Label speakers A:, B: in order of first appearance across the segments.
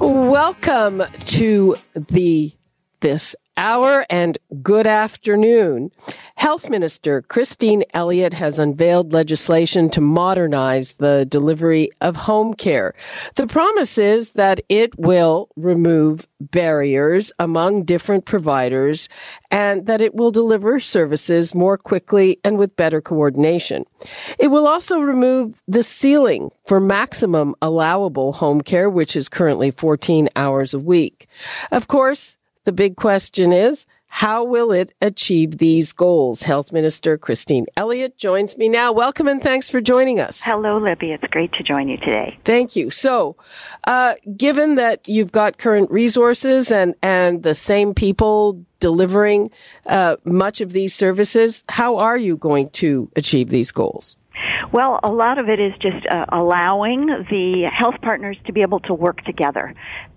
A: Welcome to the this hour and good afternoon. Health Minister Christine Elliott has unveiled legislation to modernize the delivery of home care. The promise is that it will remove barriers among different providers and that it will deliver services more quickly and with better coordination. It will also remove the ceiling for maximum allowable home care, which is currently 14 hours a week. Of course, the big question is, how will it achieve these goals? Health Minister Christine Elliott joins me now. Welcome and thanks for joining us.
B: Hello, Libby. It's great to join you today.
A: Thank you. So, uh, given that you've got current resources and, and the same people delivering uh, much of these services, how are you going to achieve these goals?
B: Well, a lot of it is just uh, allowing the health partners to be able to work together.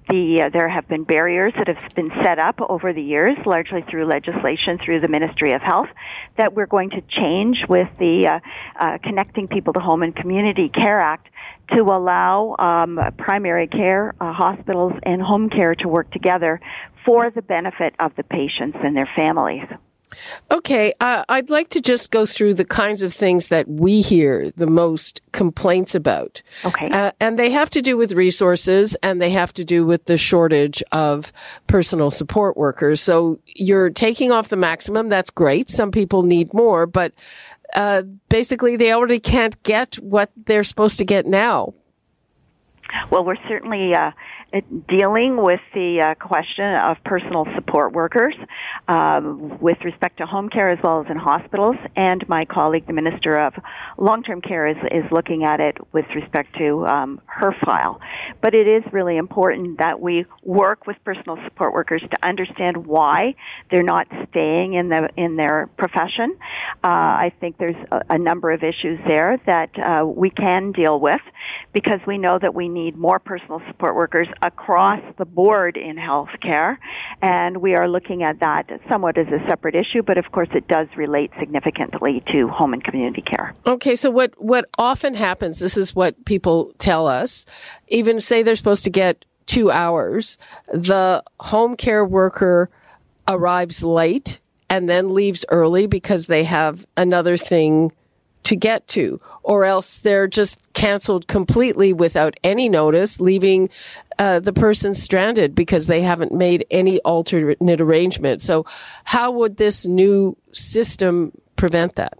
B: The, uh, there have been barriers that have been set up over the years, largely through legislation through the Ministry of Health, that we're going to change with the uh, uh, Connecting People to Home and Community Care Act to allow um, primary care, uh, hospitals, and home care to work together for the benefit of the patients and their families.
A: Okay, uh, I'd like to just go through the kinds of things that we hear the most complaints about.
B: Okay.
A: Uh, and they have to do with resources and they have to do with the shortage of personal support workers. So you're taking off the maximum. That's great. Some people need more, but uh, basically they already can't get what they're supposed to get now.
B: Well, we're certainly uh, dealing with the uh, question of personal support workers um, with respect to home care as well as in hospitals. And my colleague, the Minister of Long-Term Care, is, is looking at it with respect to um, her file. But it is really important that we work with personal support workers to understand why they're not staying in the in their profession. Uh, I think there's a, a, number of issues there that uh, we can deal with because we know that we need more personal support workers across the board in healthcare, and we are looking at that somewhat as a separate issue, but of course it does relate significantly to home and community care.
A: Okay, so what, what often happens, this is what people tell us, even say they're supposed to get two hours, the home care worker arrives late and then leaves early because they have another thing to get to, or else they're just canceled completely without any notice, leaving uh, the person stranded because they haven't made any alternate arrangement. So, how would this new system prevent that?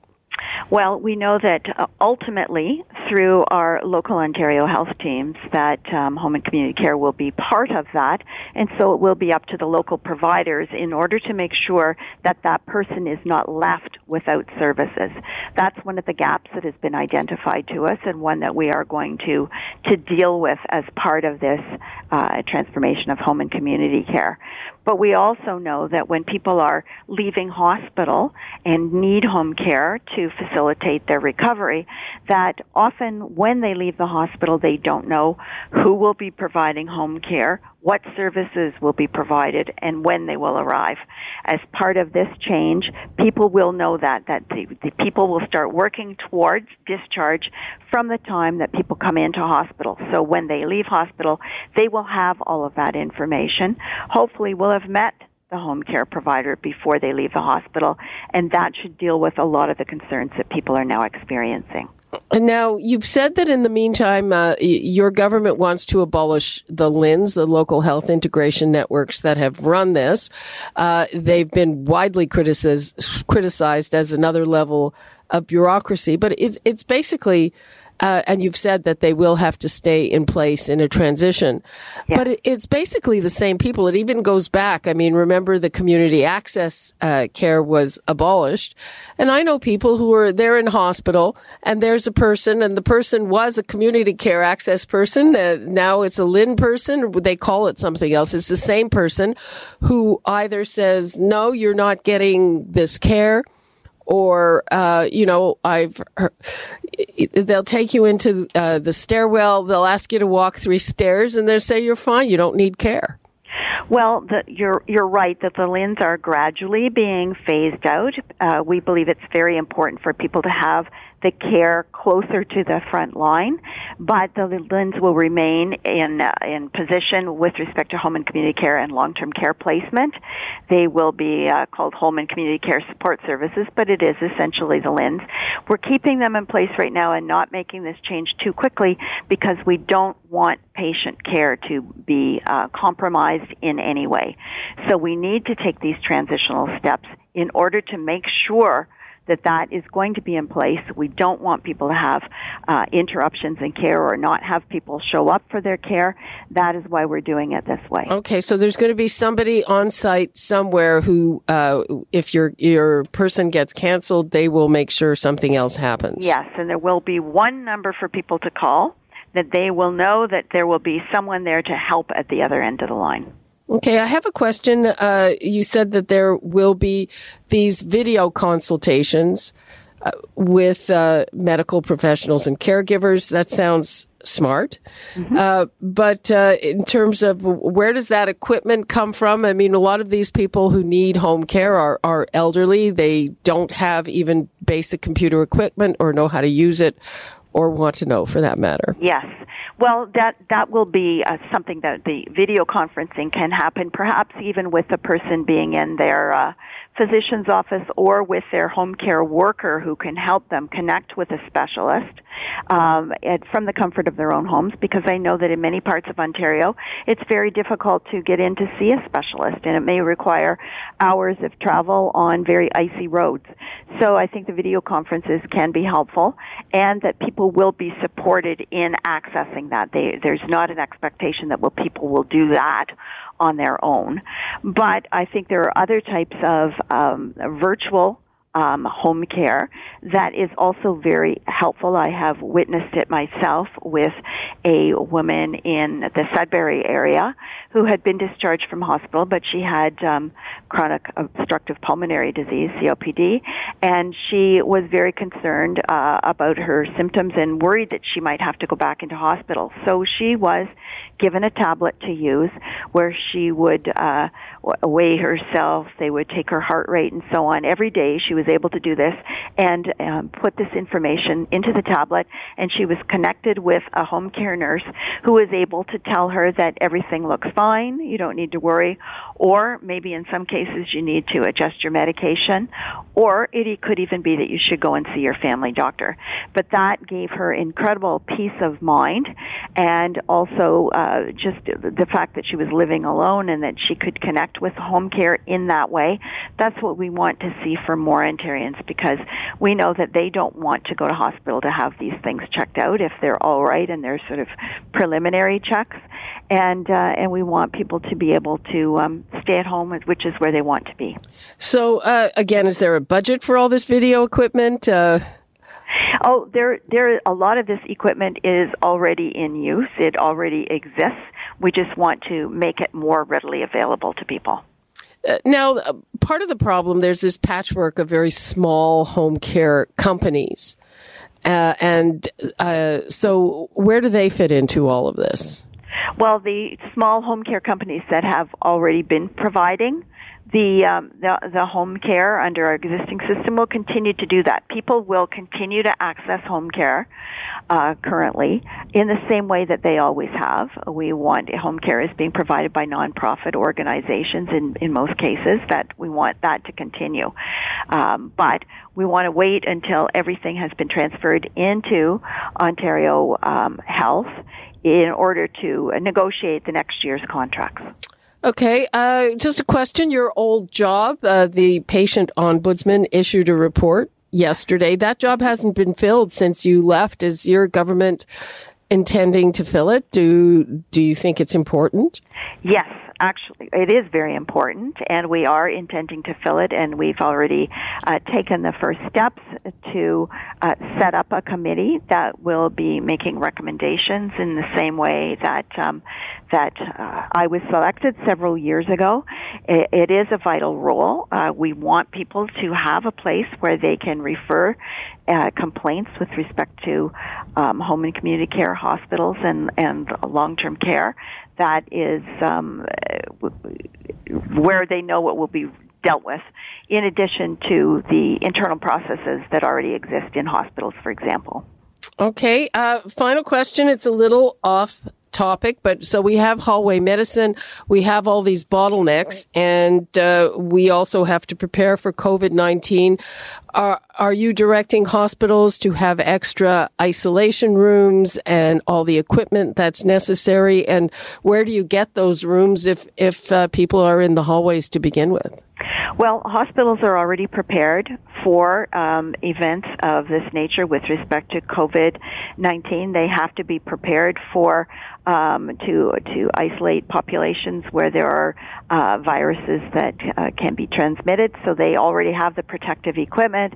B: Well, we know that uh, ultimately, through our local Ontario health teams, that um, home and community care will be part of that, and so it will be up to the local providers in order to make sure that that person is not left without services. That's one of the gaps that has been identified to us, and one that we are going to to deal with as part of this uh, transformation of home and community care. But we also know that when people are leaving hospital and need home care to facilitate their recovery, that often when they leave the hospital, they don't know who will be providing home care, what services will be provided and when they will arrive. As part of this change, people will know that, that the, the, people will start working towards discharge from the time that people come into hospital. So when they leave hospital, they will have all of that information. Hopefully we'll have met the home care provider before they leave the hospital, and that should deal with a lot of the concerns that people are now experiencing.
A: Now, you've said that in the meantime, uh, your government wants to abolish the LHINs, the local health integration networks that have run this. Uh, they've been widely criticized, criticized as another level of bureaucracy, but it's, it's basically uh, and you've said that they will have to stay in place in a transition. Yeah. But it, it's basically the same people. It even goes back. I mean, remember the community access uh, care was abolished, and I know people who are there in hospital, and there's a person, and the person was a community care access person. Uh, now it's a LHIN person. They call it something else. It's the same person who either says, "No, you're not getting this care." Or uh, you know i've heard, they'll take you into uh, the stairwell. They'll ask you to walk three stairs and they'll say you're fine. You don't need care.
B: Well, the, you're you're right that the LHINs are gradually being phased out. Uh, we believe it's very important for people to have the care closer to the front line, but the LHINs will remain in uh, in position with respect to home and community care and long-term care placement. They will be uh, called home and community care support services, but it is essentially the LHINs. We're keeping them in place right now and not making this change too quickly because we don't want patient care to be uh, compromised in any way. So we need to take these transitional steps in order to make sure that that is going to be in place. We don't want people to have uh, interruptions in care or not have people show up for their care. That is why we're doing it this way.
A: Okay, so there's going to be somebody on site somewhere who, uh, if your your person gets canceled, they will make sure something else happens.
B: Yes, and there will be one number for people to call that they will know that there will be someone there to help at the other end of the line.
A: Okay, I have a question. Uh, you said that there will be these video consultations uh, with uh, medical professionals and caregivers. That sounds smart. Mm-hmm. Uh, but uh, in terms of where does that equipment come from? I mean, a lot of these people who need home care are, are elderly. They don't have even basic computer equipment or know how to use it or want to know for that matter.
B: Yes. Well, that that will be uh, something that the video conferencing can happen, perhaps even with the person being in their uh, physician's office or with their home care worker who can help them connect with a specialist um, at, from the comfort of their own homes. Because I know that in many parts of Ontario, it's very difficult to get in to see a specialist, and it may require hours of travel on very icy roads. So I think the video conferences can be helpful, and that people will be supported in accessing that. They, there's not an expectation that well people will do that on their own. But I think there are other types of um, virtual um, home care that is also very helpful. I have witnessed it myself with a woman in the Sudbury area who had been discharged from hospital, but she had um, chronic obstructive pulmonary disease (COPD), and she was very concerned uh, about her symptoms and worried that she might have to go back into hospital. So she was given a tablet to use where she would uh, weigh herself. They would take her heart rate and so on every day. She was able to do this and um, put this information into the tablet, and she was connected with a home care nurse who was able to tell her that everything looks fine. You don't need to worry, or maybe in some cases you need to adjust your medication, or it could even be that you should go and see your family doctor. But that gave her incredible peace of mind, and also uh, just the fact that she was living alone and that she could connect with home care in that way. That's what we want to see for more Ontarians because we know that they don't want to go to hospital to have these things checked out if they're all right and they're sort of preliminary checks. And uh, and we want people to be able to um, stay at home, which is where they want to be.
A: So uh, again, is there a budget for all this video equipment? Uh...
B: Oh, there, there. A lot of this equipment is already in use. It already exists. We just want to make it more readily available to people.
A: Uh, now, uh, part of the problem there's this patchwork of very small home care companies, uh, and uh, so where do they fit into all of this?
B: Well, the small home care companies that have already been providing the, um, the the home care under our existing system will continue to do that. People will continue to access home care uh, currently in the same way that they always have. We want home care is being provided by nonprofit organizations in in most cases. That we want that to continue, um, but we want to wait until everything has been transferred into Ontario um, Health in order to negotiate the next year's contracts.
A: Okay, uh, just a question. Your old job, uh, the patient ombudsman issued a report yesterday. That job hasn't been filled since you left. Is your government intending to fill it? Do do you think it's important?
B: Yes, actually, it is very important, and we are intending to fill it, and we've already uh, taken the first steps to uh, set up a committee that will be making recommendations in the same way that um, that uh, I was selected several years ago. it, it is a vital role. Uh, we want people to have a place where they can refer uh, complaints with respect to um, home and community care hospitals and and long term care that is um, where they know what will be dealt with, in addition to the internal processes that already exist in hospitals, for example.
A: Okay, uh, final question. It's a little off topic, but so we have hallway medicine, we have all these bottlenecks, and uh, we also have to prepare for COVID 19. Are, are you directing hospitals to have extra isolation rooms and all the equipment that's necessary? And where do you get those rooms if, if uh, people are in the hallways to begin with?
B: Well, hospitals are already prepared for um, events of this nature with respect to COVID nineteen. They have to be prepared for um, to to isolate populations where there are uh, viruses that uh, can be transmitted. So they already have the protective equipment.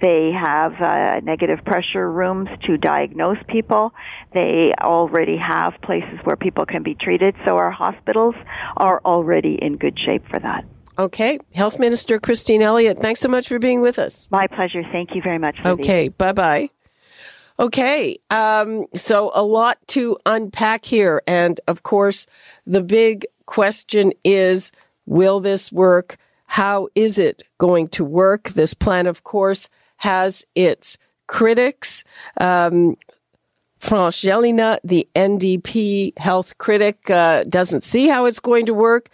B: They have uh, negative pressure rooms to diagnose people. They already have places where people can be treated. So our hospitals are already in good shape for that.
A: Okay. Health Minister Christine Elliott, thanks so much for being with us.
B: My pleasure. Thank you very much.
A: Okay. Bye bye. Okay. Um, so a lot to unpack here. And of course, the big question is, will this work? How is it going to work? This plan, of course, has its critics. Um, France Gélinas, the NDP health critic, uh, doesn't see how it's going to work.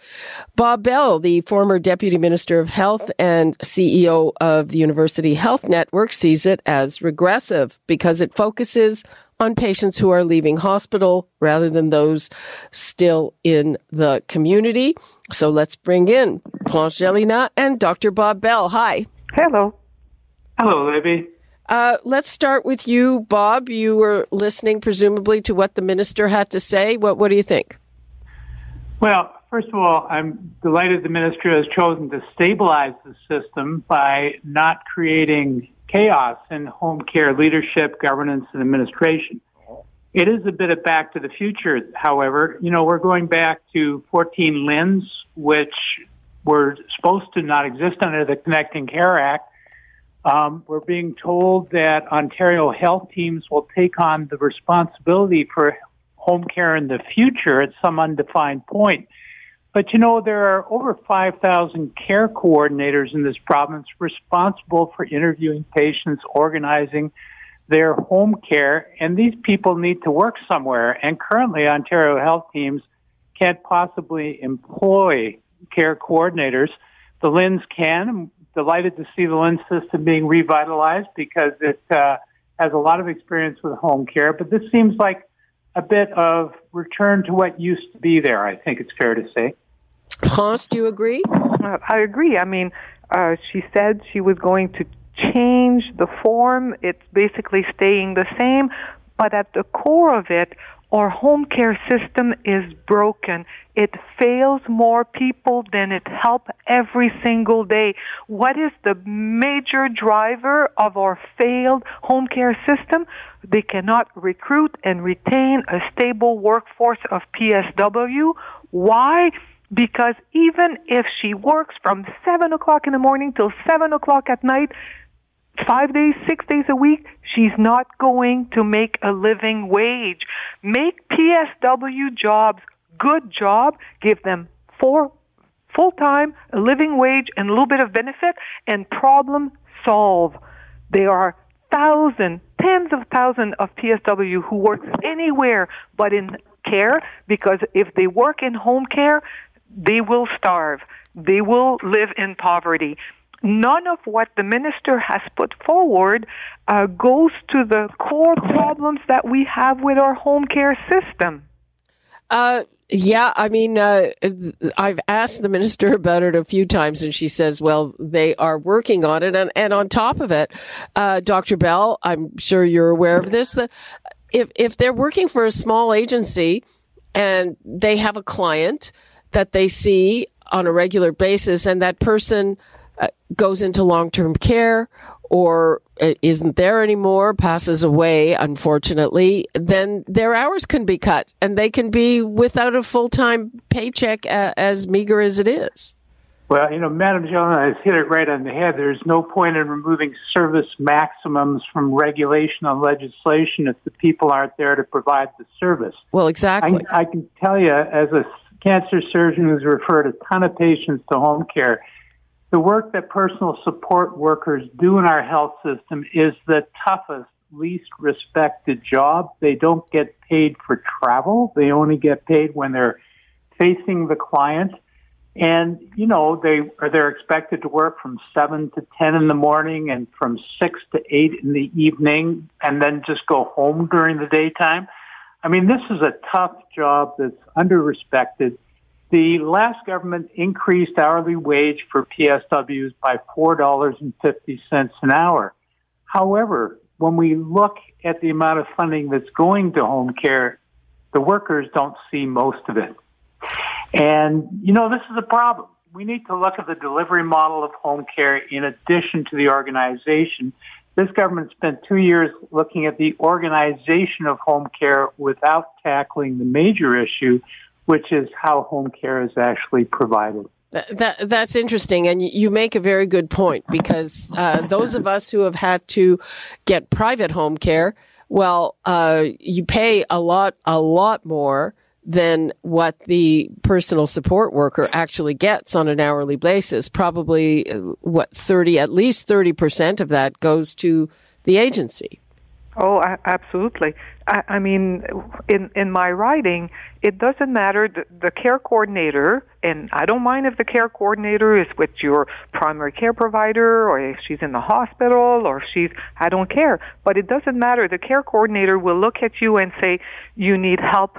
A: Bob Bell, the former deputy minister of health and CEO of the University Health Network, sees it as regressive because it focuses on patients who are leaving hospital rather than those still in the community. So let's bring in France Gélinas and Dr. Bob Bell. Hi.
C: Hello.
D: Hello, Libby.
A: Uh, let's start with you, Bob. You were listening, presumably, to what the minister had to say. What What do you think?
D: Well, first of all, I'm delighted the minister has chosen to stabilize the system by not creating chaos in home care leadership, governance, and administration. It is a bit of back to the future, however. You know, we're going back to 14 LHINs, which were supposed to not exist under the Connecting Care Act um, we're being told that Ontario health teams will take on the responsibility for home care in the future at some undefined point. But you know, there are over 5,000 care coordinators in this province responsible for interviewing patients, organizing their home care, and these people need to work somewhere. And currently, Ontario health teams can't possibly employ care coordinators. The LHINs can delighted to see the LHIN system being revitalized because it uh, has a lot of experience with home care. But this seems like a bit of return to what used to be there. I think it's fair to say.
A: France, do you agree?
C: Uh, I agree. I mean, uh, she said she was going to change the form. It's basically staying the same, but at the core of it, our home care system is broken. It fails more people than it helps every single day. What is the major driver of our failed home care system? They cannot recruit and retain a stable workforce of PSW. Why? Because even if she works from 7 o'clock in the morning till 7 o'clock at night, five days, six days a week, she's not going to make a living wage. Make PSW jobs good job, give them four full time, a living wage, and a little bit of benefit, and problem solve. There are thousands, tens of thousands of PSW who work anywhere but in care because if they work in home care, they will starve. They will live in poverty none of what the minister has put forward uh, goes to the core problems that we have with our home care system.
A: Uh, Yeah, I mean, uh, I've asked the minister about it a few times, and she says, "Well, they are working on it." And, and on top of it, uh, Dr. Bell, I'm sure you're aware of this. That if if they're working for a small agency and they have a client that they see on a regular basis, and that person uh, goes into long term care or uh, isn't there anymore, passes away, unfortunately, then their hours can be cut and they can be without a full time paycheck uh, as meager as it is.
D: Well, you know, Madam Jones has hit it right on the head. There's no point in removing service maximums from regulation and legislation if the people aren't there to provide the service.
A: Well, exactly.
D: I, I can tell you, as a cancer surgeon who's referred a ton of patients to home care, the work that personal support workers do in our health system is the toughest, least respected job. They don't get paid for travel. They only get paid when they're facing the client. And, you know, they are they're expected to work from seven to ten in the morning and from six to eight in the evening and then just go home during the daytime. I mean, this is a tough job that's under respected the last government increased hourly wage for PSWs by $4.50 an hour. However, when we look at the amount of funding that's going to home care, the workers don't see most of it. And, you know, this is a problem. We need to look at the delivery model of home care in addition to the organization. This government spent two years looking at the organization of home care without tackling the major issue, which is how home care is actually provided.
A: That, that's interesting, and you make a very good point because uh, those of us who have had to get private home care, well, uh, you pay a lot, a lot more than what the personal support worker actually gets on an hourly basis. Probably, uh, what thirty, at least thirty percent of that goes to the agency.
C: Oh, absolutely. I, I mean, in in my writing, it doesn't matter the, the care coordinator, and I don't mind if the care coordinator is with your primary care provider, or if she's in the hospital, or if she's I don't care. But it doesn't matter. The care coordinator will look at you and say, "You need help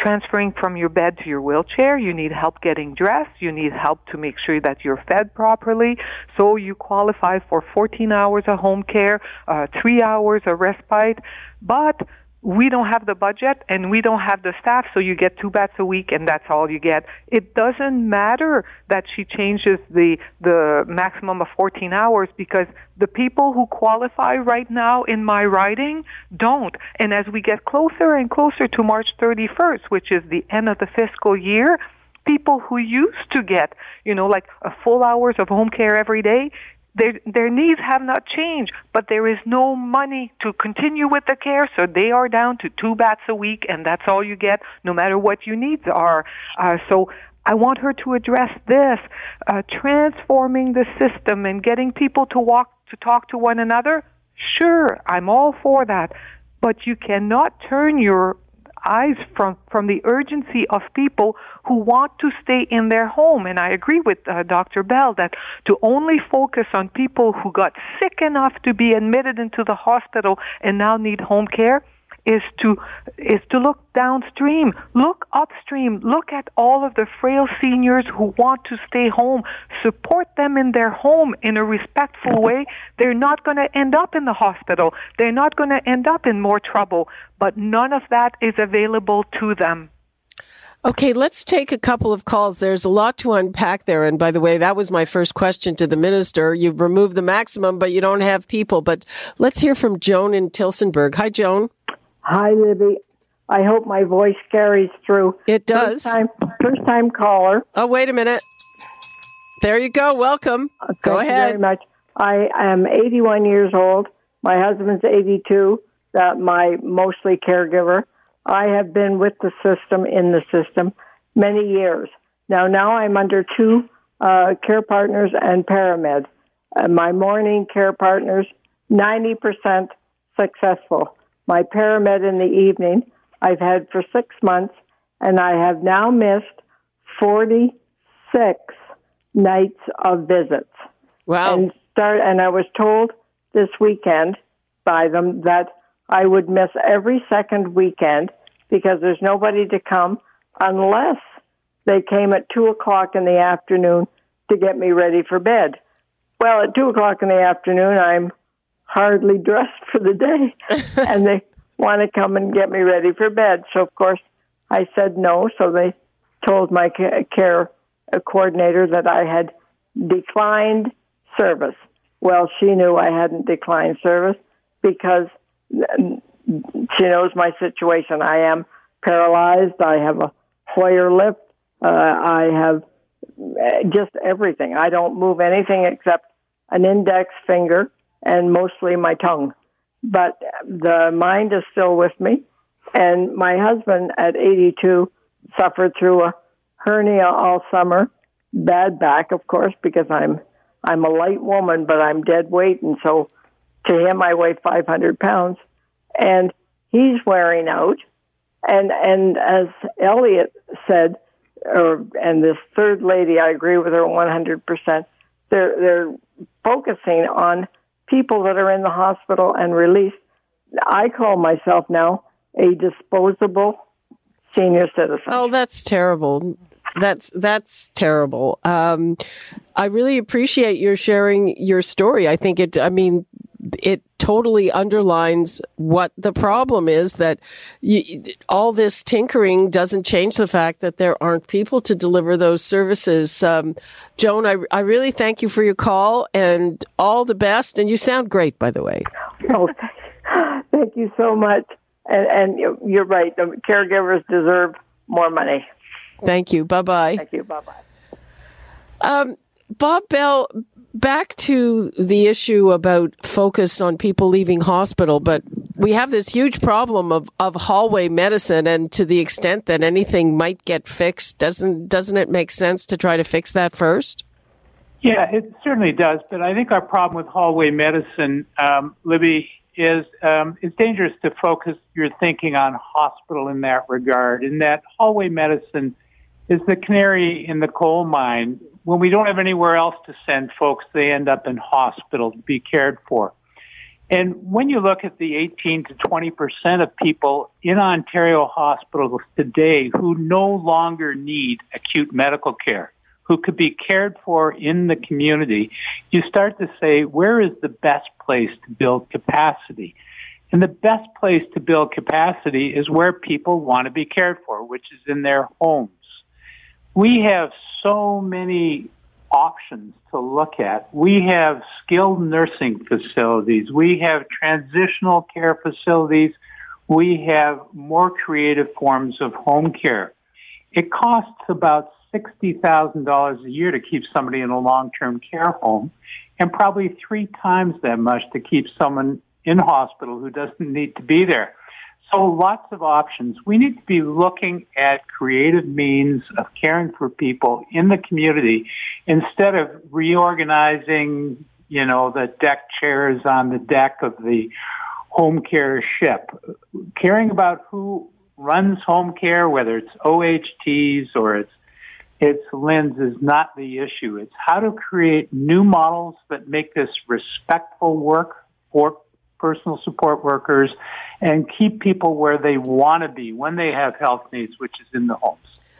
C: transferring from your bed to your wheelchair. You need help getting dressed. You need help to make sure that you're fed properly. So you qualify for 14 hours of home care, uh, three hours of respite. But we don't have the budget and we don't have the staff, so you get two bats a week and that's all you get. It doesn't matter that she changes the, the maximum of 14 hours because the people who qualify right now in my writing don't. And as we get closer and closer to March 31st, which is the end of the fiscal year, people who used to get, you know, like a full hours of home care every day, their their needs have not changed, but there is no money to continue with the care, so they are down to two bats a week, and that's all you get, no matter what your needs are. Uh, so I want her to address this, uh, transforming the system and getting people to walk to talk to one another. Sure, I'm all for that, but you cannot turn your eyes from, from the urgency of people who want to stay in their home. And I agree with uh, Dr. Bell that to only focus on people who got sick enough to be admitted into the hospital and now need home care is to is to look downstream, look upstream, look at all of the frail seniors who want to stay home, support them in their home in a respectful way. They're not going to end up in the hospital. They're not going to end up in more trouble, but none of that is available to them.
A: Okay, let's take a couple of calls. There's a lot to unpack there. And by the way, that was my first question to the minister. You've removed the maximum, but you don't have people. But let's hear from Joan in Tillsonburg. Hi, Joan.
E: Hi, Libby. I hope my voice carries through.
A: It does.
E: First time, first time caller.
A: Oh, wait a minute. There you go. Welcome.
E: Uh,
A: go
E: thank
A: ahead.
E: You very much. I am 81 years old. My husband's 82. Uh, my mostly caregiver. I have been with the system in the system many years. Now, now I'm under two uh, care partners and paramed. Uh, my morning care partners, 90% successful my paramed in the evening I've had for six months, and I have now missed 46 nights of visits.
A: Wow.
E: And, start, and I was told this weekend by them that I would miss every second weekend because there's nobody to come unless they came at two o'clock in the afternoon to get me ready for bed. Well, at two o'clock in the afternoon, I'm hardly dressed for the day, and they want to come and get me ready for bed. So, of course, I said no. So they told my care coordinator that I had declined service. Well, she knew I hadn't declined service because she knows my situation. I am paralyzed. I have a Hoyer lift. Uh, I have uh, just everything. I don't move anything except an index finger and mostly my tongue. But the mind is still with me. And my husband at 82 suffered through a hernia all summer, bad back, of course, because I'm I'm a light woman, but I'm dead weight, and so to him I weigh 500 pounds, and he's wearing out. And and as Elliott said, or and this third lady, I agree with her 100 percent. They're they're focusing on people that are in the hospital and released. I call myself now a disposable senior citizen.
A: Oh, that's terrible. That's that's terrible. Um, I really appreciate your sharing your story. I think it. I mean, it totally underlines what the problem is that you, all this tinkering doesn't change the fact that there aren't people to deliver those services. Um, Joan, I, I really thank you for your call and all the best. And you sound great, by the way.
E: Oh, thank you so much. And, and you're right. The caregivers deserve more money.
A: Thank you. Bye bye.
E: Thank you. Bye bye.
A: Um, Bob Bell, back to the issue about focus on people leaving hospital, but we have this huge problem of, of hallway medicine, and to the extent that anything might get fixed, doesn't doesn't it make sense to try to fix that first?
D: Yeah, it certainly does. But I think our problem with hallway medicine, um, Libby, is um, it's dangerous to focus your thinking on hospital in that regard. In that hallway medicine is the canary in the coal mine. When we don't have anywhere else to send folks, they end up in hospital to be cared for. And when you look at the 18 to 20 percent of people in Ontario hospitals today who no longer need acute medical care, who could be cared for in the community, you start to say, where is the best place to build capacity? And the best place to build capacity is where people want to be cared for, which is in their homes we have so many options to look at. We have skilled nursing facilities. We have transitional care facilities. We have more creative forms of home care. It costs about $60,000 a year to keep somebody in a long-term care home and probably three times that much to keep someone in hospital who doesn't need to be there. So lots of options. We need to be looking at creative means of caring for people in the community instead of reorganizing, you know, the deck chairs on the deck of the home care ship. Caring about who runs home care, whether it's OHTs or it's it's LHINs is not the issue. It's how to create new models that make this respectful work for personal support workers, and keep people where they want to be when they have health needs, which is in the homes.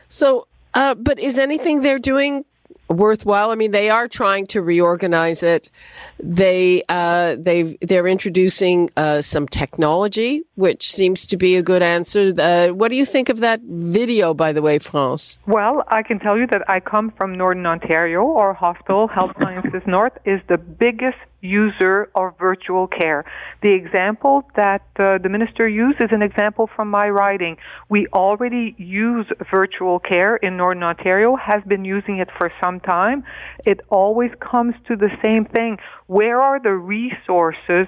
A: So, uh, but is anything they're doing worthwhile. I mean, they are trying to reorganize it. They uh, they they're introducing uh, some technology, which seems to be a good answer. Uh, what do you think of that video, by the way, France?
C: Well, I can tell you that I come from Northern Ontario. Our hospital, Health Sciences North, is the biggest user of virtual care. The example that uh, the minister used is an example from my writing. We already use virtual care in Northern Ontario, has been using it for some time. It always comes to the same thing. Where are the resources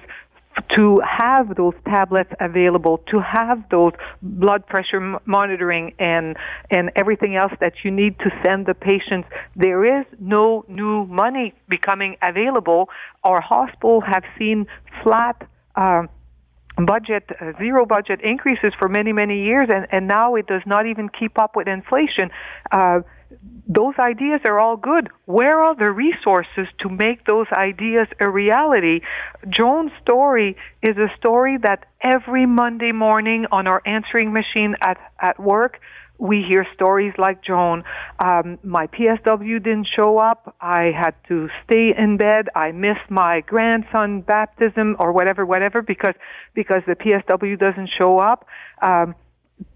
C: to have those tablets available, to have those blood pressure monitoring and and everything else that you need to send the patients. There is no new money becoming available. Our hospitals have seen flat. Uh, budget uh, zero budget increases for many many years and and now it does not even keep up with inflation uh, those ideas are all good. Where are the resources to make those ideas a reality? Joan's story is a story that every Monday morning on our answering machine at, at work, we hear stories like Joan. Um, my PSW didn't show up. I had to stay in bed. I missed my grandson baptism or whatever, whatever, because because the PSW doesn't show up. Um,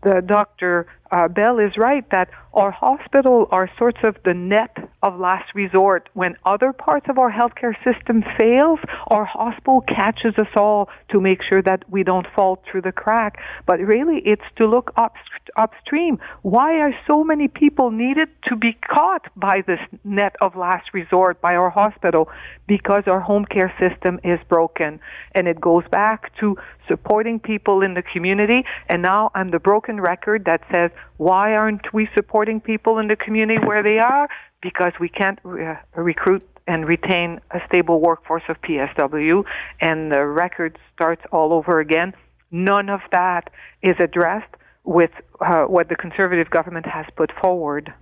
C: the Dr. Uh, Bell is right that our hospital are sorts of the net of last resort. When other parts of our healthcare system fails, our hospital catches us all to make sure that we don't fall through the crack. But really, it's to look up, upstream. Why are so many people needed to be caught by this net of last resort by our hospital? Because our home care system is broken. And it goes back to supporting people in the community. And now I'm the broken record that says, why aren't we supporting people in the community where they are? Because we can't re- recruit and retain a stable workforce of PSW, and the record starts all over again. None of that is addressed with uh, what the conservative government has put forward.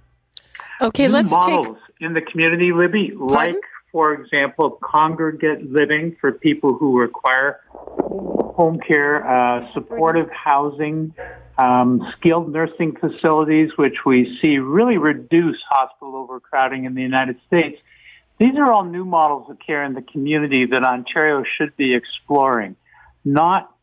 A: Okay,
D: New
A: let's
D: models
A: take
D: in the community, Libby, like for example, congregate living for people who require home care, uh, supportive housing, um, skilled nursing facilities, which we see really reduce hospital overcrowding in the United States. These are all new models of care in the community that Ontario should be exploring, not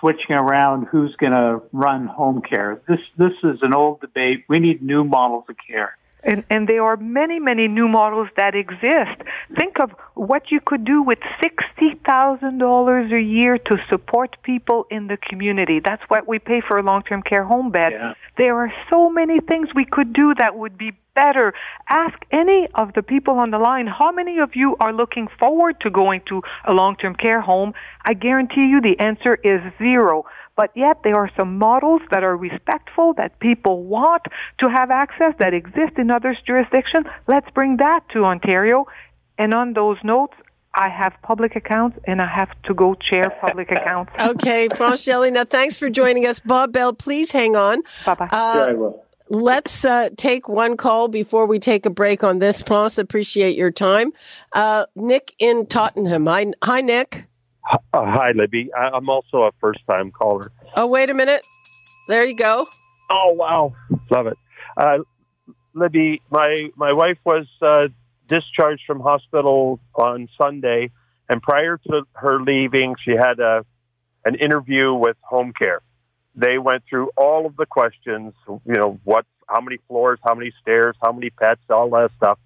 D: switching around who's going to run home care. This this is an old debate. We need new models of care.
C: And, and there are many, many new models that exist. Think of what you could do with $60,000 a year to support people in the community. That's what we pay for a long-term care home bed.
D: Yeah.
C: There are so many things we could do that would be better. Ask any of the people on the line, how many of you are looking forward to going to a long-term care home? I guarantee you the answer is zero but yet there are some models that are respectful, that people want to have access, that exist in other jurisdictions. Let's bring that to Ontario. And on those notes, I have public accounts and I have to go chair public accounts.
A: Okay, France Gélinas, thanks for joining us. Bob Bell, please hang on.
C: Bye bye.
A: Uh,
D: Yeah, I will.
A: Let's uh, take one call before we take a break on this. France, appreciate your time. Uh, Nick in Tottenham. Hi, hi, Nick.
F: Uh, hi, Libby. I, I'm also a first time caller.
A: Oh, wait a minute. There you go.
F: Oh, wow. Love it. Uh, Libby, my, my wife was uh, discharged from hospital on Sunday, and prior to her leaving, she had a, an interview with home care. They went through all of the questions, you know, what, how many floors, how many stairs, how many pets, all that stuff.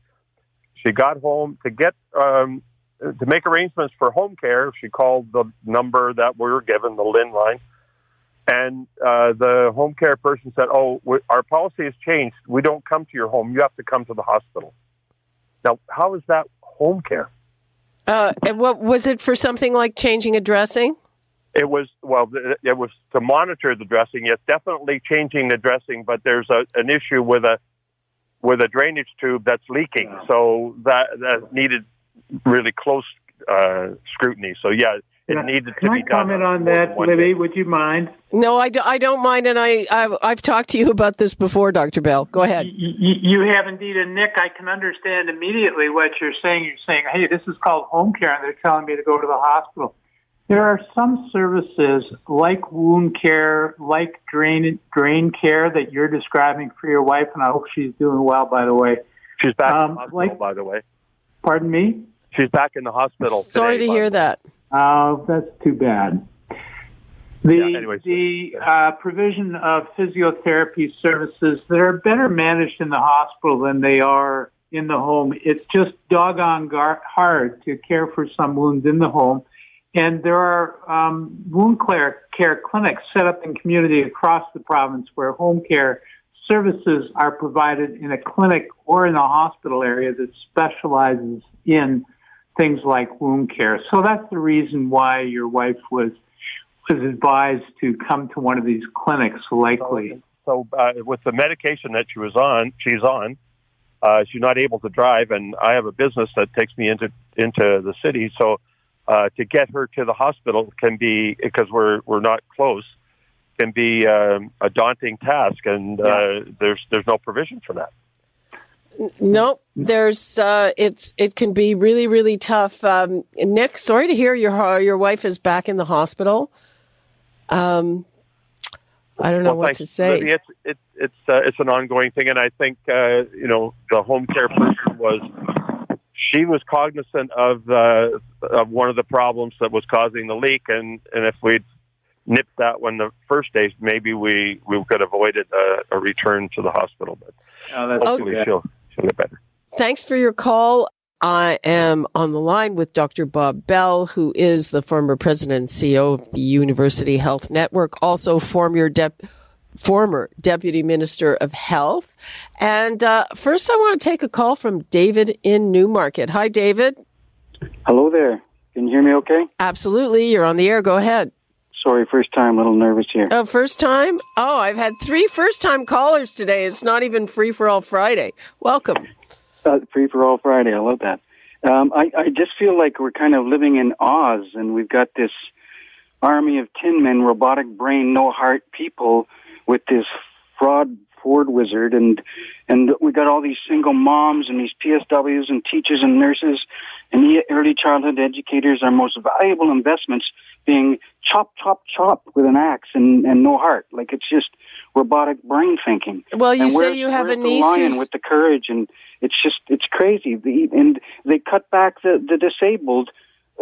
F: She got home to get um, to make arrangements for home care. She called the number that we were given, the LHIN line, and uh, the home care person said, "Oh, we, our policy has changed. We don't come to your home. You have to come to the hospital." Now, how is that home care?
A: Uh, and what was it for something like changing a dressing?
F: It was well, it was to monitor the dressing. Yes, definitely changing the dressing, but there's a, an issue with a with a drainage tube that's leaking, so that that needed really close uh, scrutiny. So yeah, it
D: Yeah.
F: needed to
D: Can
F: be
D: I
F: done.
D: comment on that,
F: than
D: Libby?
F: day.
D: Would you mind?
A: No, I, do, I don't mind, and I I've, I've talked to you about this before, Doctor Bell. Go ahead.
D: Y- y- You have indeed, and Nick, I can understand immediately what you're saying. You're saying, "Hey, this is called home care," and they're telling me to go to the hospital. There are some services like wound care, like drain drain care that you're describing for your wife, and I hope she's doing well. By the way,
F: She's back in
D: Um,
F: the hospital,
D: like-
F: by the way.
D: pardon me.
F: She's back in the hospital.
A: Sorry
F: today,
A: to hear that.
D: Oh, that's too bad. The
F: Yeah, anyways.
D: the uh, provision of physiotherapy services that are better managed in the hospital than they are in the home. It's just doggone gar- hard to care for some wounds in the home. And there are um, wound care, care clinics set up in community across the province where home care services are provided in a clinic or in a hospital area that specializes in things like wound care. So that's the reason why your wife was was advised to come to one of these clinics likely.
F: So uh, with the medication that she was on, she's on. Uh, she's not able to drive, and I have a business that takes me into into the city. So uh, to get her to the hospital can be because we're we're not close can be um, a daunting task, and uh, there's there's no provision for that.
A: Nope. There's uh, it's it can be really really tough. Um, Nick, sorry to hear your your wife is back in the hospital. Um, I don't know
F: well,
A: what
F: thanks,
A: to say.
F: Libby. It's it's it's uh, it's an ongoing thing, and I think uh, you know the home care person was she was cognizant of uh, of one of the problems that was causing the leak, and and if we'd nipped that one the first day, maybe we we could have avoided a, a return to the hospital. But
D: Oh, that's
F: hopefully
D: good.
F: she'll she'll get better.
A: Thanks for your call. I am on the line with Dr. Bob Bell, who is the former president and CEO of the University Health Network, also former dep- former deputy minister of health. And uh, first, I want to take a call from David in Newmarket. Hi, David.
G: Hello there. Can you hear me okay?
A: Absolutely, you're on the air. Go ahead.
G: Sorry, first time, a little nervous here.
A: Oh, first time? Oh, I've had three first time callers today. It's not even free for all Friday. Welcome.
G: Uh, free for all Friday. I love that. Um, I, I just feel like we're kind of living in Oz, and we've got this army of tin men, robotic brain, no heart people with this fraud Ford wizard, and and we got all these single moms and these PSWs and teachers and nurses and the early childhood educators, our most valuable investments, being chop, chop, chop with an axe and and no heart. Like it's just robotic brain thinking.
A: Well, you
G: And
A: say you have a niece who's-
G: with the courage, and it's just it's crazy. The, and they cut back the the disabled.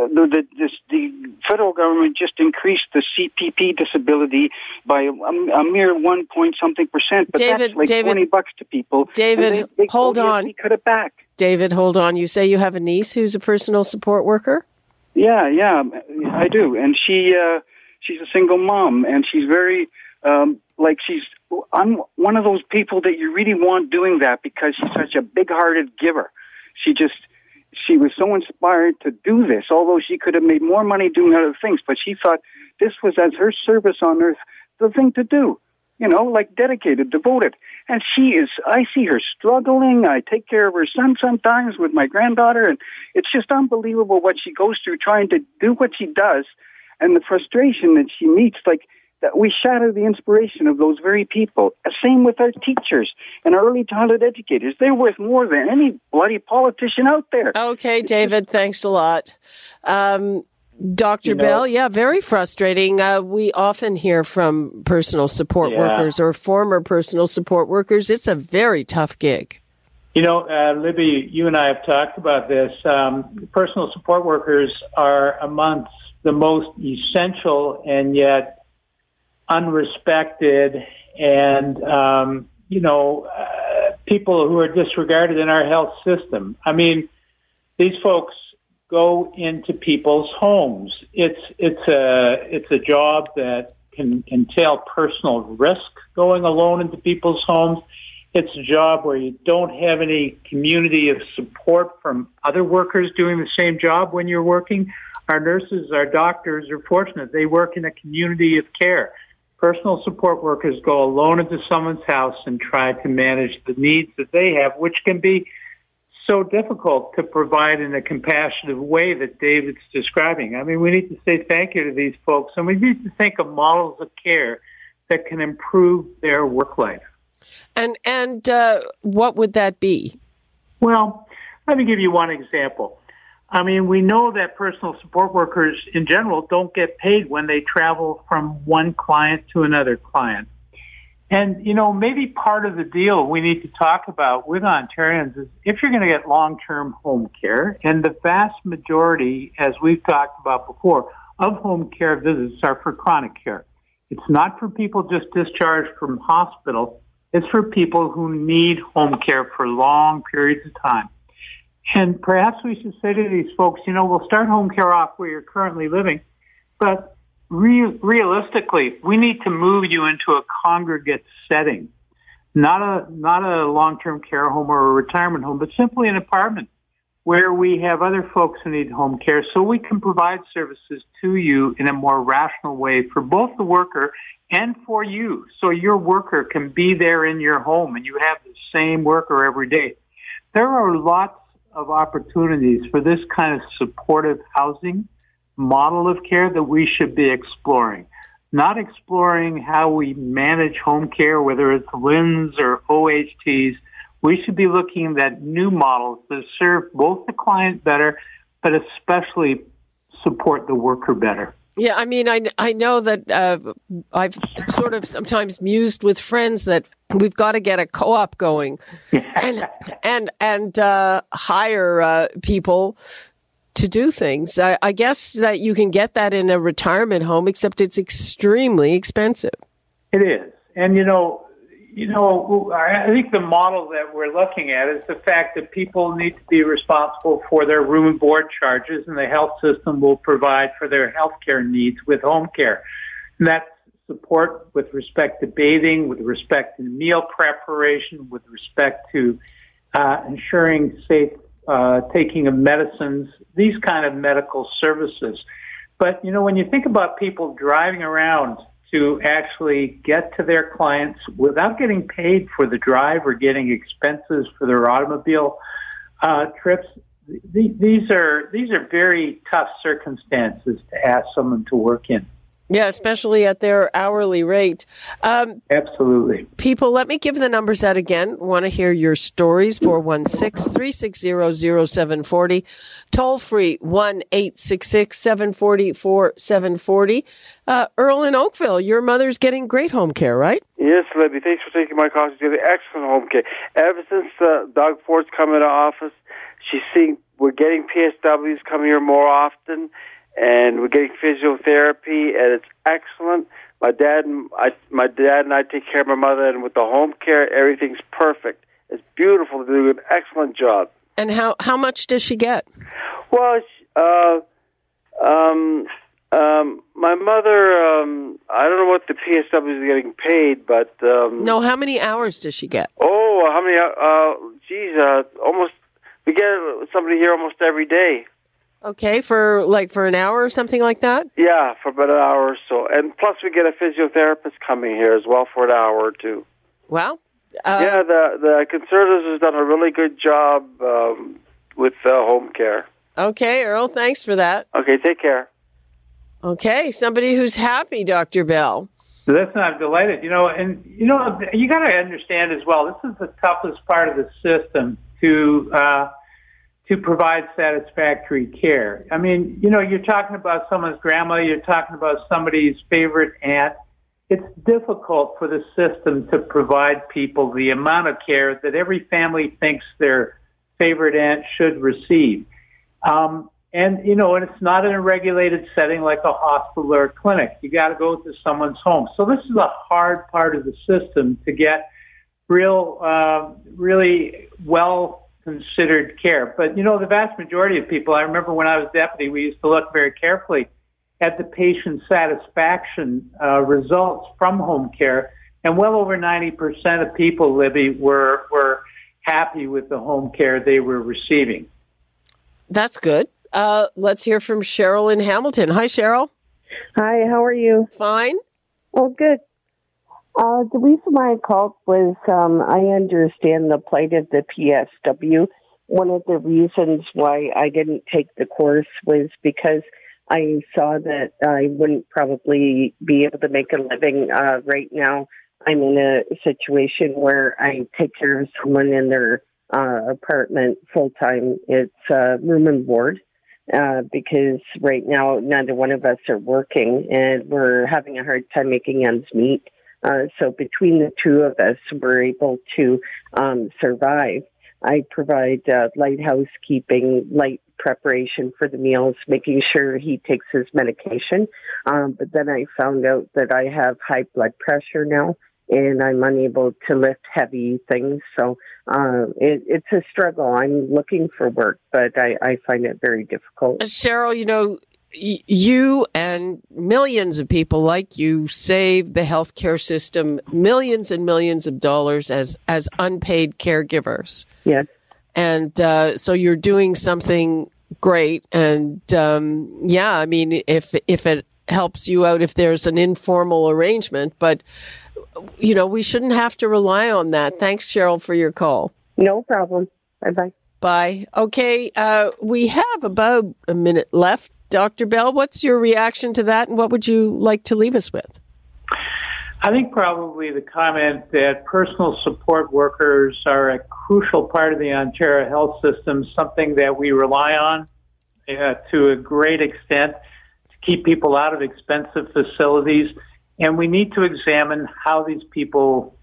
G: Uh, the, the, this, the federal government just increased the CPP disability by a, a mere one point something percent, but
A: David-
G: that's like
A: David-
G: twenty bucks to people.
A: David,
G: they, they
A: hold on.
G: He cut it back.
A: David, hold on. You say you have a niece who's a personal support worker?
G: Yeah, yeah, I do. And she uh she's a single mom and she's very um like she's I'm one of those people that you really want doing that because she's such a big-hearted giver. She just she was so inspired to do this, although she could have made more money doing other things, but she thought this was as her service on earth the thing to do. You know, like dedicated, devoted. And she is I see her struggling. I take care of her son sometimes with my granddaughter and it's just unbelievable what she goes through trying to do what she does and the frustration that she meets like that we shatter the inspiration of those very people. Same with our teachers and our early childhood educators. They're worth more than any bloody politician out there.
A: Okay, David, thanks a lot. Um, Dr.
G: You know-
A: Bell, yeah, very frustrating. Uh, we often hear from personal support
D: Yeah.
A: workers or former personal support workers. It's a very tough gig.
D: You know, uh, Libby, you and I have talked about this. Um, personal support workers are amongst the most essential and yet unrespected and, um, you know, uh, people who are disregarded in our health system. I mean, these folks go into people's homes. It's it's a it's a job that can entail personal risk going alone into people's homes. It's a job where you don't have any community of support from other workers doing the same job when you're working. Our nurses, our doctors are fortunate. They work in a community of care. Personal support workers go alone into someone's house and try to manage the needs that they have, which can be so difficult to provide in a compassionate way that David's describing. I mean, we need to say thank you to these folks, and we need to think of models of care that can improve their work life.
A: And and uh, what would that be?
D: Well, let me give you one example. I mean, we know that personal support workers in general don't get paid when they travel from one client to another client. And, you know, maybe part of the deal we need to talk about with Ontarians is if you're going to get long-term home care, and the vast majority, as we've talked about before, of home care visits are for chronic care. It's not for people just discharged from hospital. It's for people who need home care for long periods of time. And perhaps we should say to these folks, you know, we'll start home care off where you're currently living, but re- realistically, we need to move you into a congregate setting, not a not a long-term care home or a retirement home, but simply an apartment where we have other folks who need home care, so we can provide services to you in a more rational way for both the worker and for you, so your worker can be there in your home and you have the same worker every day. There are lots of opportunities for this kind of supportive housing model of care that we should be exploring. Not exploring how we manage home care, whether it's LHINs or OHTs. We should be looking at new models that serve both the client better, but especially support the worker better.
A: Yeah, I mean, I, I know that uh, I've sort of sometimes mused with friends that we've got to get a co-op going and and and uh, hire uh, people to do things. I, I guess that you can get that in a retirement home, except it's extremely expensive.
D: It is, and you know, you know, I think the model that we're looking at is the fact that people need to be responsible for their room and board charges, and the health system will provide for their health care needs with home care. And that's support with respect to bathing, with respect to meal preparation, with respect to uh, ensuring safe uh, taking of medicines, these kind of medical services. But, you know, when you think about people driving around to actually get to their clients without getting paid for the drive or getting expenses for their automobile uh, trips. these are these are very tough circumstances to ask someone to work in.
A: Yeah, especially at their hourly rate.
D: Um, Absolutely.
A: People, let me give the numbers out again. Want to hear your stories? 416 360 0740. Toll free 1 866 740 4740. Uh, Earl in Oakville, your mother's getting great home care, right?
H: Yes, Libby. Thanks for taking my call. She's getting excellent home care. Ever since uh, Doug Ford's come into office, she's seeing we're getting PSWs coming here more often and we're getting physiotherapy, and it's excellent. My dad, and I, my dad and I take care of my mother, and with the home care, everything's perfect. It's beautiful. They do an excellent job.
A: And how how much does she get?
H: Well, uh, um, um, my mother, um, I don't know what the PSW is getting paid, but um,
A: no. How many hours does she get?
H: Oh, how many? Uh, geez, uh, almost. We get somebody here almost every day.
A: Okay, for like for an hour or something like that?
H: Yeah, for about an hour or so. And plus we get a physiotherapist coming here as well for an hour or two.
A: Well,
H: uh, yeah, the the conservatives has done a really good job um, with uh, home care.
A: Okay, Earl, thanks for that.
H: Okay, take care.
A: Okay, somebody who's happy, Dr. Bell.
D: Listen, I'm delighted. You know, and you know, you got to understand as well. This is the toughest part of the system to uh, to provide satisfactory care. I mean, you know, you're talking about someone's grandma, you're talking about somebody's favorite aunt. It's difficult for the system to provide people the amount of care that every family thinks their favorite aunt should receive. Um, and, you know, and it's not in a regulated setting like a hospital or a clinic. You got to go to someone's home. So this is a hard part of the system to get real, uh, really well considered care. But you know, the vast majority of people, I remember when I was deputy, we used to look very carefully at the patient satisfaction uh, results from home care, and well over 90% of people, Libby, were were happy with the home care they were receiving.
A: That's good. Uh, let's hear from Cheryl in Hamilton. Hi, Cheryl.
I: Hi, how are you?
A: Fine.
I: Well, good. Uh, the reason why I called was um, I understand the plight of the PSW. One of the reasons why I didn't take the course was because I saw that I wouldn't probably be able to make a living uh, right now. I'm in a situation where I take care of someone in their uh, apartment full time. It's uh, room and board. Uh, because right now neither one of us are working and we're having a hard time making ends meet. Uh, so between the two of us, we're able to um, survive. I provide uh, light housekeeping, light preparation for the meals, making sure he takes his medication. Um, but then I found out that I have high blood pressure now and I'm unable to lift heavy things. So uh, it, it's a struggle. I'm looking for work, but I, I find it very difficult.
A: Cheryl, you know, you and millions of people like you save the healthcare system millions and millions of dollars as as unpaid caregivers.
I: Yes,
A: and uh, so you're doing something great. And um, yeah, I mean, if if it helps you out, if there's an informal arrangement, but you know, we shouldn't have to rely on that. Thanks, Cheryl, for your call.
I: No problem. Bye bye.
A: Bye. Okay, uh, we have about a minute left. Dr. Bell, what's your reaction to that, and what would you like to leave us with?
D: I think probably the comment that personal support workers are a crucial part of the Ontario health system, something that we rely on uh, to a great extent to keep people out of expensive facilities, and we need to examine how these people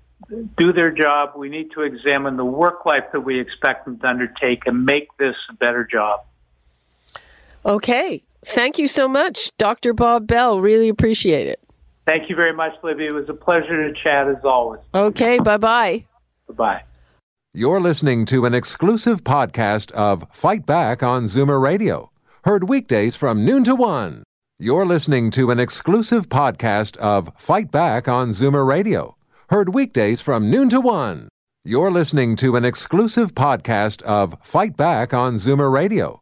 D: do their job. We need to examine the work life that we expect them to undertake and make this a better job.
A: Okay. Thank you so much, Dr. Bob Bell. Really appreciate it.
D: Thank you very much, Libby. It was a pleasure to chat as always.
A: Okay. Bye bye.
D: Bye bye.
J: You're listening to an exclusive podcast of Fight Back on Zoomer Radio, heard weekdays from noon to one. You're listening to an exclusive podcast of Fight Back on Zoomer Radio, heard weekdays from noon to one. You're listening to an exclusive podcast of Fight Back on Zoomer Radio,